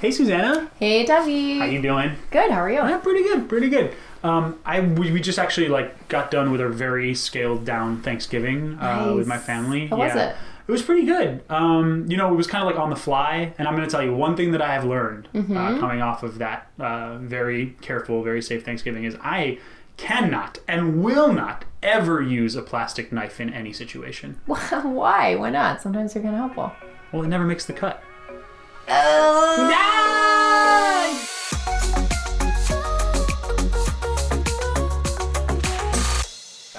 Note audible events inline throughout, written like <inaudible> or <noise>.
Hey, Susanna. Hey, Debbie. How you doing? Good. How are you? Yeah, pretty good, pretty good. Um, I we, we just actually like got done with our very scaled down Thanksgiving uh, with my family. How was it? It was pretty good. Um, you know, it was kind of like on the fly, and I'm going to tell you one thing that I have learned Mm-hmm. uh, coming off of that uh, very careful, very safe Thanksgiving is I cannot and will not ever use a plastic knife in any situation. <laughs> Why? Why not? Sometimes they're kind of helpful. Well, it never makes the cut.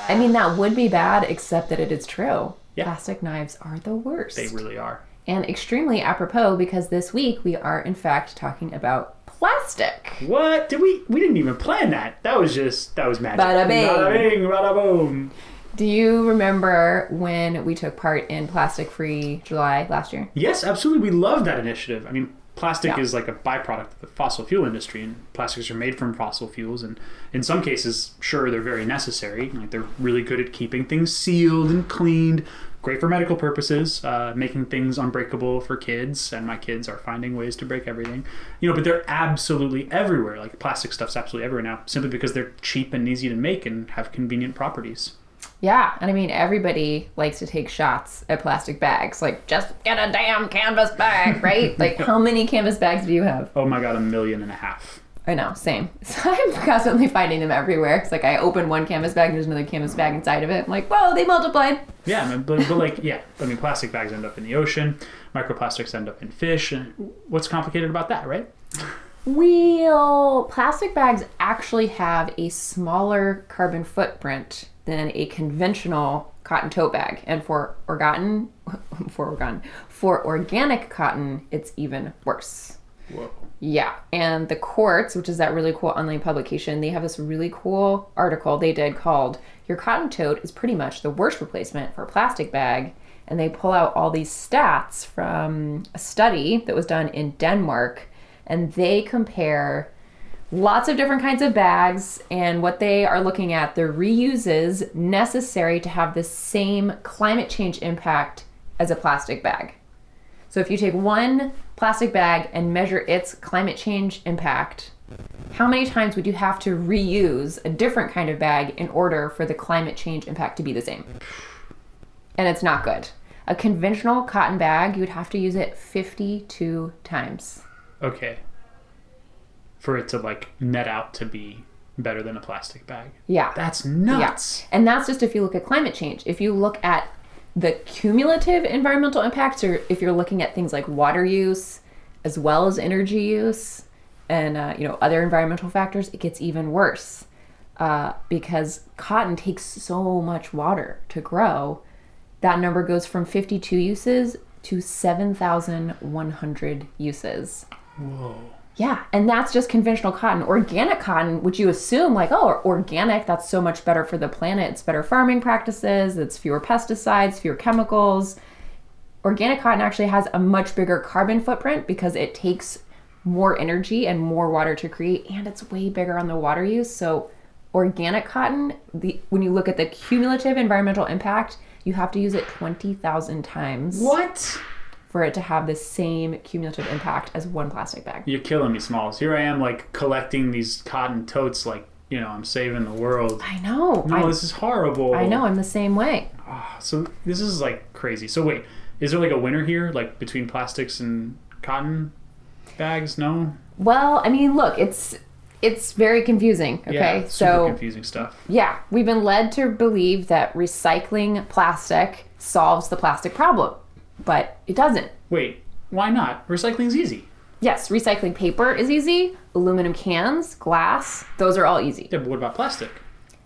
I mean, that would be bad, except that it is true. Yeah. Plastic knives are the worst. They really are. and extremely apropos because this week we are, in fact, talking about plastic. What did we? We didn't even plan that. That was just that was magic. Bada bing. Bada bing. Bada boom. Do you remember when we took part in Plastic Free July last year? Yes, absolutely. We love that initiative. I mean, plastic Yeah. is like a byproduct of the fossil fuel industry, and plastics are made from fossil fuels. And in some cases, sure, they're very necessary. Like they're really good at keeping things sealed and cleaned. Great for medical purposes, uh, making things unbreakable for kids, and my kids are finding ways to break everything. You know, but they're absolutely everywhere. Like plastic stuff's absolutely everywhere now, simply because they're cheap and easy to make and have convenient properties. Yeah, and I mean, everybody likes to take shots at plastic bags. Like, just get a damn canvas bag, <laughs> right? like, how many canvas bags do you have? Oh my god, a million and a half. I know, same. <laughs> So I'm constantly finding them everywhere. It's like I open one canvas bag and there's another canvas bag inside of it. I'm like, whoa, they multiplied. Yeah, I mean, but, but like, yeah, I mean, plastic bags end up in the ocean, microplastics end up in fish, and what's complicated about that, right? Well, plastic bags actually have a smaller carbon footprint than a conventional cotton tote bag. And for <laughs> for organ, for organic cotton, it's even worse. Whoa. Yeah, and the Quartz, which is that really cool online publication, they have this really cool article they did called "Your Cotton Tote is pretty much the worst replacement for a plastic bag." And they pull out all these stats from a study that was done in Denmark, and they compare lots of different kinds of bags and what they are looking at the reuses necessary to have the same climate change impact as a plastic bag. So if you take one plastic bag and measure its climate change impact, how many times would you have to reuse a different kind of bag in order for the climate change impact to be the same? And it's not good. A conventional cotton bag, you would have to use it 52 times. Okay. For it to like net out to be better than a plastic bag. Yeah. That's Yeah. nuts. And that's just if you look at climate change. If you look at the cumulative environmental impacts, or if you're looking at things like water use as well as energy use and uh, you know other environmental factors, it gets even worse uh, because cotton takes so much water to grow. That number goes from 52 uses to 7,100 uses. Whoa. Yeah, and that's just conventional cotton. Organic cotton, which you assume like, oh, organic, that's so much better for the planet. It's better farming practices, it's fewer pesticides, fewer chemicals. Organic cotton actually has a much bigger carbon footprint because it takes more energy and more water to create and it's way bigger on the water use. So, organic cotton, the when you look at the cumulative environmental impact, you have to use it 20,000 times What? For it to have the same cumulative impact as one plastic bag. You're killing me, Smalls. Here I am, like collecting these cotton totes, like you know, I'm saving the world. I know. No, I, this is horrible. I know. I'm the same way. Ah, so this is like crazy. So wait, is there like a winner here, like between plastics and cotton bags? No. Well, I mean, look, it's it's very confusing. Okay, Yeah, super so confusing stuff. yeah, we've been led to believe that recycling plastic solves the plastic problem, but it doesn't. Wait, why not? Recycling's easy. Yes, recycling paper is easy. Aluminum cans, glass, those are all easy. Yeah, but what about plastic?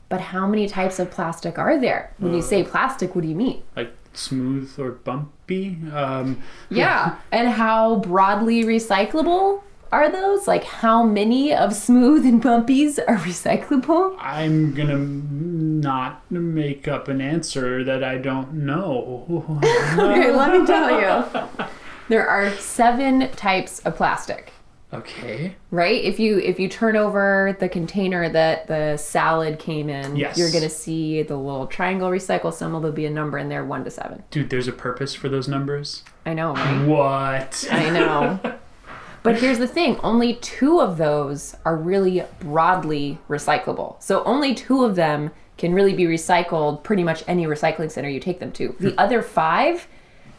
But how many types of plastic are there? When you say plastic, what do you mean? Like smooth or bumpy? Um, Yeah. <laughs> and how broadly recyclable are those? Like, how many of smooth and bumpies are recyclable? I'm gonna not make up an answer that I don't know. <laughs> Okay, let me tell you. There are seven types of plastic. okay. Right? If you if you turn over the container that the salad came in, Yes. you're gonna see the little triangle recycle symbol. There'll be a number in there, one to seven. Dude, there's a purpose for those numbers. I know, right? What? I know. <laughs> But here's the thing only two of those are really broadly recyclable. So only two of them can really be recycled pretty much any recycling center you take them to. The other five,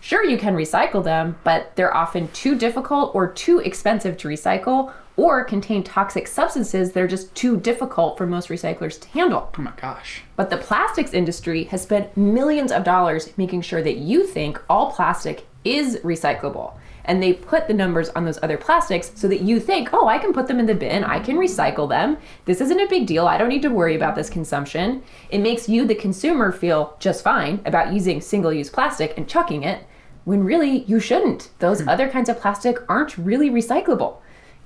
sure, you can recycle them, but they're often too difficult or too expensive to recycle or contain toxic substances that are just too difficult for most recyclers to handle. Oh my gosh. But the plastics industry has spent millions of dollars making sure that you think all plastic is recyclable. And they put the numbers on those other plastics so that you think, oh, I can put them in the bin, I can recycle them. This isn't a big deal. I don't need to worry about this consumption. It makes you, the consumer, feel just fine about using single use plastic and chucking it when really you shouldn't. Those hmm. other kinds of plastic aren't really recyclable.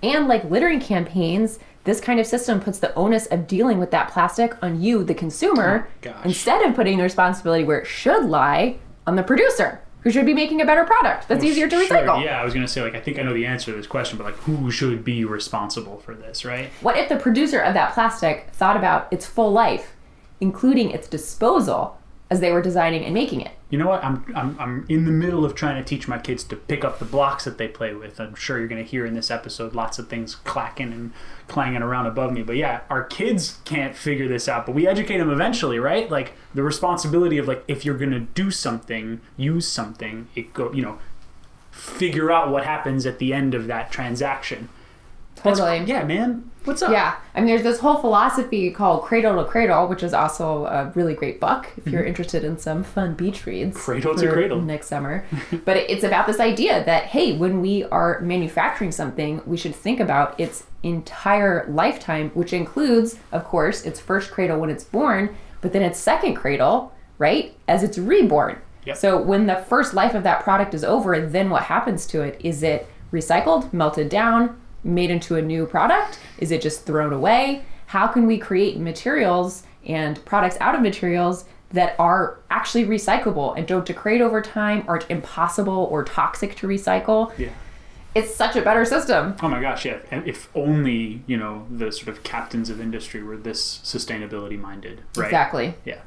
And like littering campaigns, this kind of system puts the onus of dealing with that plastic on you, the consumer, Oh, instead of putting the responsibility where it should lie on the producer, who should be making a better product that's oh, easier to Sure, recycle. Yeah, I was gonna say like I think I know the answer to this question, but like who should be responsible for this, right? What if the producer of that plastic thought about its full life, including its disposal, as they were designing and making it? You know what? I'm, I'm I'm in the middle of trying to teach my kids to pick up the blocks that they play with. I'm sure you're going to hear in this episode lots of things clacking and clanging around above me. But yeah, our kids can't figure this out, but we educate them eventually, right? Like the responsibility of like if you're going to do something, use something, it go, you know, figure out what happens at the end of that transaction. That's- Totally. yeah, man. What's up? Yeah, I mean, there's this whole philosophy called Cradle to Cradle, which is also a really great book if you're interested in some fun beach reads. Mm-hmm. Cradle to Cradle. Next summer. <laughs> but it's about this idea that, hey, when we are manufacturing something, we should think about its entire lifetime, which includes, of course, its first cradle when it's born, but then its second cradle, right, as it's reborn. Yep. So when the first life of that product is over, then what happens to it? Is it recycled, melted down, made into a new product? Is it just thrown away? How can we create materials and products out of materials that are actually recyclable and don't degrade over time, aren't impossible or toxic to recycle? Yeah. It's such a better system. Oh my gosh, yeah. And if only, you know, the sort of captains of industry were this sustainability minded, right? Exactly. Yeah.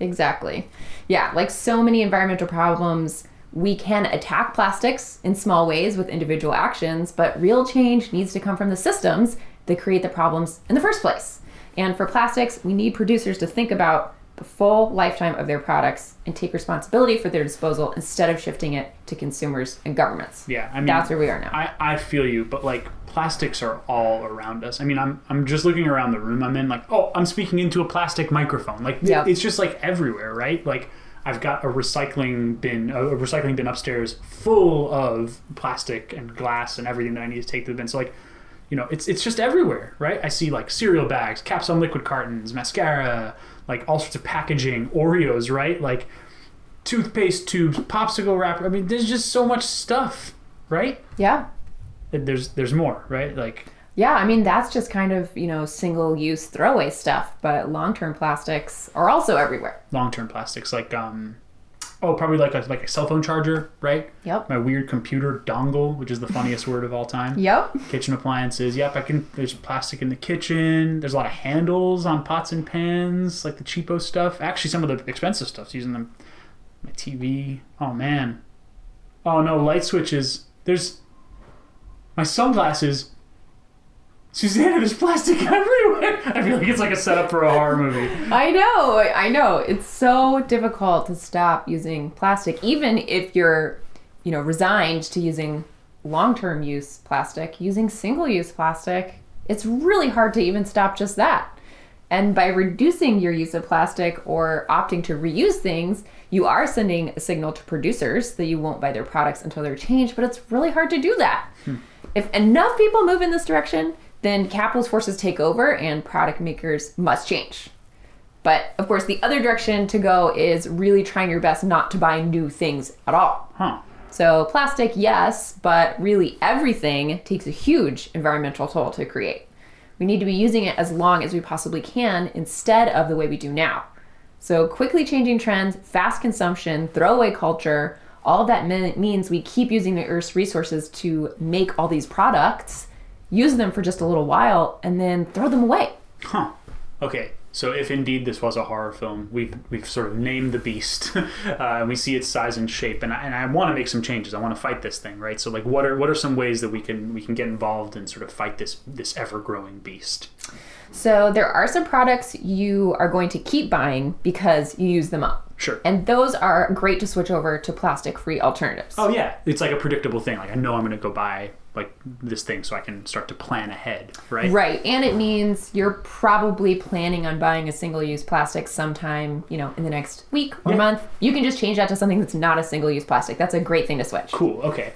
Exactly. Yeah, like so many environmental problems, we can attack plastics in small ways with individual actions, but real change needs to come from the systems that create the problems in the first place. And for plastics, we need producers to think about the full lifetime of their products and take responsibility for their disposal instead of shifting it to consumers and governments. Yeah. I mean, That's where we are now. I, I feel you, but like plastics are all around us. I mean, I'm I'm just looking around the room I'm in, like, oh, I'm speaking into a plastic microphone. Like, Yep. it's just like everywhere, right? Like, I've got a recycling bin, a recycling bin upstairs full of plastic and glass and everything that I need to take to the bin. So like, you know, it's it's just everywhere, right? I see like cereal bags, caps on liquid cartons, mascara, like all sorts of packaging, Oreos, right? Like toothpaste tubes, popsicle wrapper. I mean, there's just so much stuff, right? yeah. There's there's more, right? Like Yeah, I mean, that's just kind of, you know, single use throwaway stuff, but long term plastics are also everywhere. long-term plastics, like um, oh, probably like a like a cell phone charger, right? Yep. My weird computer dongle, which is the funniest word of all time. Yep. Kitchen appliances. Yep, I can. There's plastic in the kitchen. There's a lot of handles on pots and pans, like the cheapo stuff. Actually, some of the expensive stuff's using them. My TV. Oh man. Oh no, light switches. There's my sunglasses. Susanna, there's plastic <laughs> everywhere. I feel like it's like a setup for a horror movie. I know, I know. It's so difficult to stop using plastic, even if you're, you know, resigned to using long term use plastic, using single use plastic, it's really hard to even stop just that. And by reducing your use of plastic or opting to reuse things, you are sending a signal to producers that you won't buy their products until they're changed, but it's really hard to do that. Hmm. If enough people move in this direction, then capitalist forces take over and product makers must change. But of course, the other direction to go is really trying your best not to buy new things at all. Huh. So, plastic, yes, but really everything takes a huge environmental toll to create. We need to be using it as long as we possibly can instead of the way we do now. So, quickly changing trends, fast consumption, throwaway culture, all of that means we keep using the Earth's resources to make all these products, use them for just a little while, and then throw them away. Huh. Okay. So if indeed this was a horror film, we've we've sort of named the beast, <laughs> uh, and we see its size and shape, and I, and I want to make some changes. I want to fight this thing, right? So like, what are what are some ways that we can we can get involved and sort of fight this this ever growing beast? So there are some products you are going to keep buying because you use them up. Sure. And those are great to switch over to plastic free alternatives. Oh yeah, it's like a predictable thing. Like I know I'm going to go buy like this thing, so I can start to plan ahead, right? Right. And it means you're probably planning on buying a single use plastic sometime, you know, in the next week or Yeah. month. You can just change that to something that's not a single use plastic. That's a great thing to switch. Cool. Okay.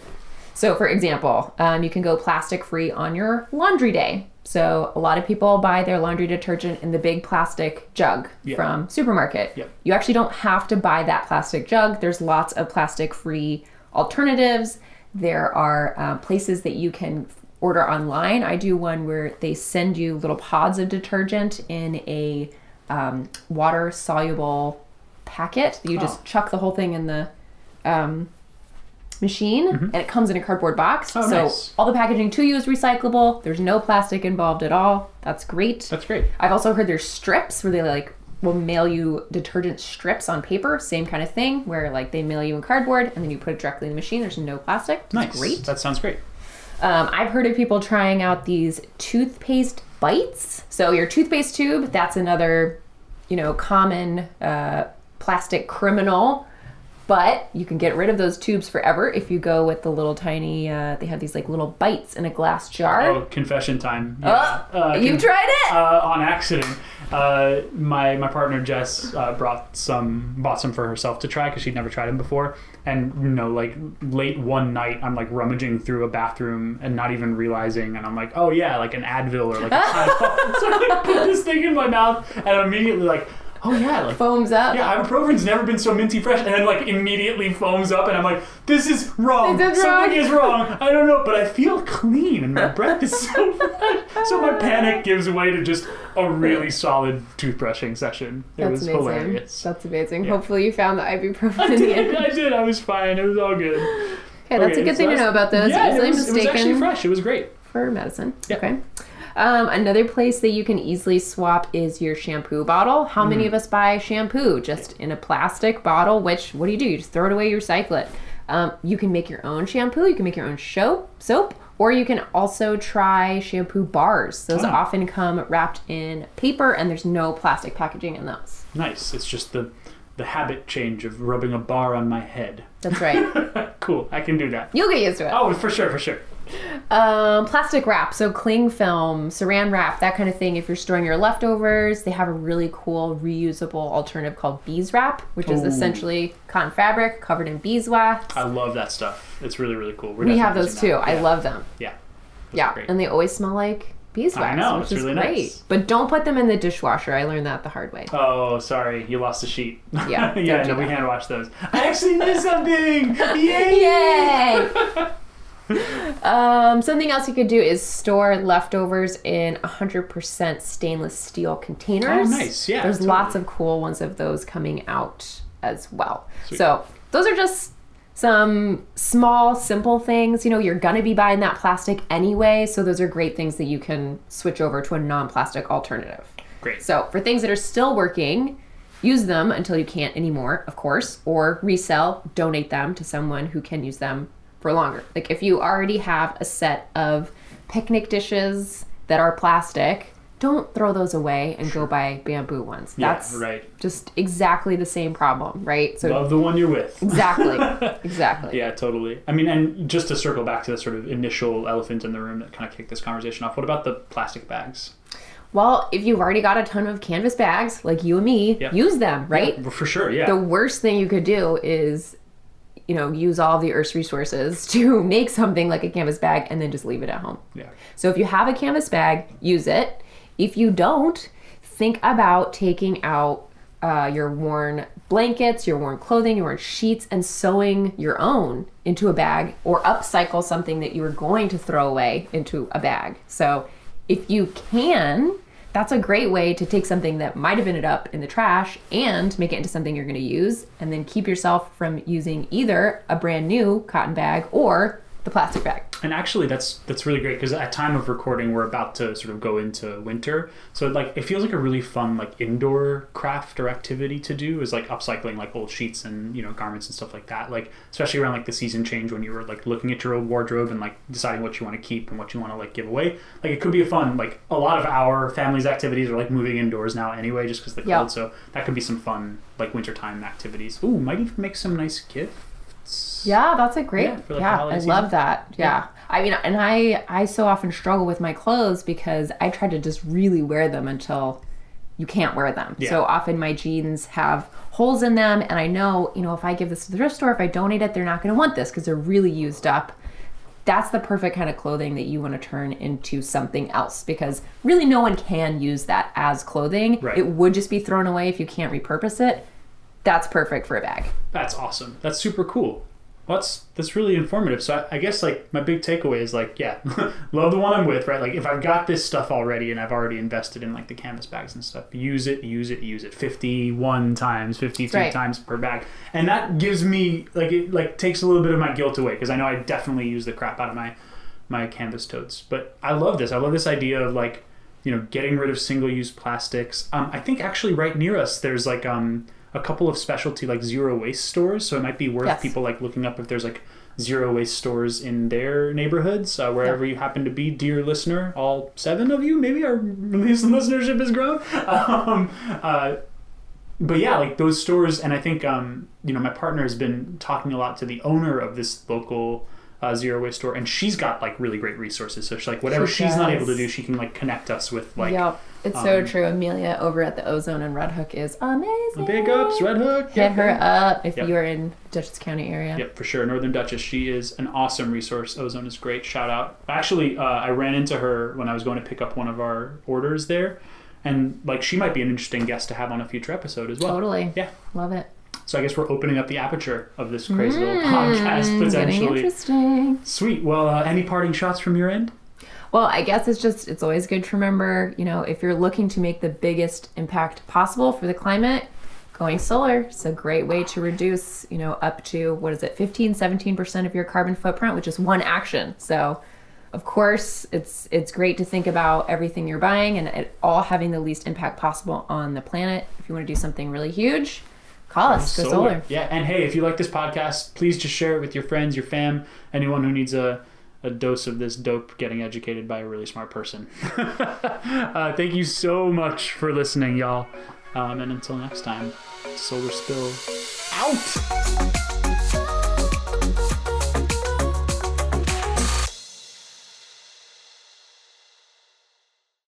So, for example, um, you can go plastic free on your laundry day. So, a lot of people buy their laundry detergent in the big plastic jug Yeah. from supermarket. Yep. You actually don't have to buy that plastic jug. There's lots of plastic free alternatives. There are uh, places that you can order online. I do one where they send you little pods of detergent in a um, water soluble packet. You just Oh. chuck the whole thing in the um, machine and it comes in a cardboard box. Oh, so nice. all the packaging to you is recyclable. There's no plastic involved at all. That's great. That's great. I've also heard there's strips where they like will mail you detergent strips on paper, same kind of thing, where like they mail you in cardboard and then you put it directly in the machine. There's no plastic. That's Nice. great. That sounds great. Um, I've heard of people trying out these toothpaste bites. So your toothpaste tube, that's another, you know, common uh, plastic criminal. But you can get rid of those tubes forever if you go with the little tiny. Uh, they have these like little bites in a glass jar. Oh, confession time. Oh, Uh, you con- tried it. uh, on accident. Uh, my my partner Jess uh, brought some, bought some for herself to try because she'd never tried them before. And you know, like late one night, I'm like rummaging through a bathroom and not even realizing, and I'm like, oh yeah, like an Advil or like a <laughs> <laughs> so I put this thing in my mouth, and I'm immediately like, oh yeah, like Foams up. yeah, ibuprofen's never been so minty fresh, and then like immediately foams up, and I'm like, this is wrong. This is Something wrong. is wrong. I don't know, but I feel clean, and my <laughs> breath is so fresh. So my panic gives way to just a really solid toothbrushing session. It That's was amazing. hilarious. That's amazing. Yeah. Hopefully you found the ibuprofen I in the did. end. I did. I was fine. It was all good. Okay, that's Okay, a good so thing to know about those. Yeah, it was, it was actually fresh. It was great. for medicine. Yeah. Okay. Um, another place that you can easily swap is your shampoo bottle. How many Mm. of us buy shampoo just in a plastic bottle? Which what do you do? You just throw it away. You recycle it. Um, you can make your own shampoo. You can make your own soap, soap, or you can also try shampoo bars. Those Oh. often come wrapped in paper, and there's no plastic packaging in those. Nice. It's just the the habit change of rubbing a bar on my head. That's right. <laughs> cool. I can do that. You'll get used to it. Oh, for sure, for sure. Um, plastic wrap, so cling film, saran wrap, that kind of thing. If you're storing your leftovers, they have a really cool reusable alternative called bees wrap, which is Ooh. essentially cotton fabric covered in beeswax. I love that stuff. It's really, really cool. We're we have those too. using that. I love them. Yeah. yeah, and they always smell like beeswax, I know, which it's is really great. nice. But don't put them in the dishwasher. I learned that the hard way. Oh, sorry, you lost a sheet. Yeah, <laughs> yeah, don't no, we hand wash those. I actually did something. <laughs> Yay! Yay! <laughs> um, something else you could do is store leftovers in 100% stainless steel containers. Oh, nice. Yeah, There's totally. lots of cool ones of those coming out as well. Sweet. So, those are just some small, simple things. You know, you're going to be buying that plastic anyway. So, those are great things that you can switch over to a non plastic alternative. Great. So, for things that are still working, use them until you can't anymore, of course, or resell, donate them to someone who can use them for longer. Like if you already have a set of picnic dishes that are plastic, don't throw those away and go buy bamboo ones. Yeah, That's right. just exactly the same problem, right? So Love the one you're with. exactly. <laughs> exactly. Yeah, totally. I mean, and just to circle back to the sort of initial elephant in the room that kind of kicked this conversation off, what about the plastic bags? Well, if you've already got a ton of canvas bags like you and me, Yeah. use them, right? Yeah, for sure, yeah. the worst thing you could do is you know use all the earth's resources <laughs> to make something like a canvas bag and then just leave it at home. Yeah. so if you have a canvas bag use it. If you don't think about taking out uh, your worn blankets your worn clothing your worn sheets and sewing your own into a bag or upcycle something that you were going to throw away into a bag. So if you can that's a great way to take something that might have ended up in the trash and make it into something you're going to use and then keep yourself from using either a brand new cotton bag or the plastic bag. And actually, that's that's really great because at time of recording, we're about to sort of go into winter. So it, like, it feels like a really fun like indoor craft or activity to do is like upcycling like old sheets and you know garments and stuff like that. Like especially around like the season change when you were like looking at your old wardrobe and like deciding what you want to keep and what you want to like give away. Like it could be a fun like a lot of our family's activities are like moving indoors now anyway, just because the cold. So that could be some fun like wintertime activities. Ooh, might even make some nice gifts. Yeah, that's a great. Yeah, Yeah, for, like, the I love that. Yeah. I mean, and I I so often struggle with my clothes because I try to just really wear them until you can't wear them. Yeah. So often my jeans have holes in them, and I know you know if I give this to the thrift store, if I donate it, they're not going to want this because they're really used up. That's the perfect kind of clothing that you want to turn into something else because really no one can use that as clothing. Right. It would just be thrown away if you can't repurpose it. That's perfect for a bag. That's awesome. That's super cool. Well, that's that's really informative. So I, I guess like my big takeaway is like, yeah, <laughs> love the one I'm with, right? Like if I've got this stuff already and I've already invested in like the canvas bags and stuff, use it, use it, use it. Fifty one times, fifty two Right. times per bag, and that gives me like it like takes a little bit of my guilt away because I know I definitely use the crap out of my my canvas totes. But I love this. I love this idea of like you know getting rid of single use plastics. Um, I think actually right near us there's like um a couple of specialty like zero waste stores, so it might be worth Yes. people like looking up if there's like zero waste stores in their neighborhoods, uh, wherever you happen to be, dear listener. All seven of you, maybe our listenership has grown. <laughs> Um, uh, but yeah, like those stores, and I think um, you know my partner has been talking a lot to the owner of this local uh, zero waste store, and she's got like really great resources. So she's like whatever She she's not able to do, she can like connect us with like yep, it's so um, true. Amelia over at the Ozone and Red Hook is amazing. big ups, Red Hook. Hit her up if Yep. you are in Dutchess County area. Yep, for sure. Northern Dutchess. She is an awesome resource. Ozone is great. Shout out. Actually, uh, I ran into her when I was going to pick up one of our orders there, and like she might be an interesting guest to have on a future episode as well. Totally. Yeah. Love it. So I guess we're opening up the aperture of this crazy little Mm, <laughs> podcast potentially. interesting. Sweet. Well, uh, any parting shots from your end? Well, I guess it's just it's always good to remember, you know, if you're looking to make the biggest impact possible for the climate, going solar is a great way to reduce, you know, up to what is it, 15, 17% of your carbon footprint, which is one action. So, of course, it's it's great to think about everything you're buying and it all having the least impact possible on the planet. If you want to do something really huge, call us. Go solar. Yeah, and hey, if you like this podcast, please just share it with your friends, your fam, anyone who needs a, a dose of this dope getting educated by a really smart person. <laughs> uh, thank you so much for listening, y'all. Um, and until next time, Solar Spill out.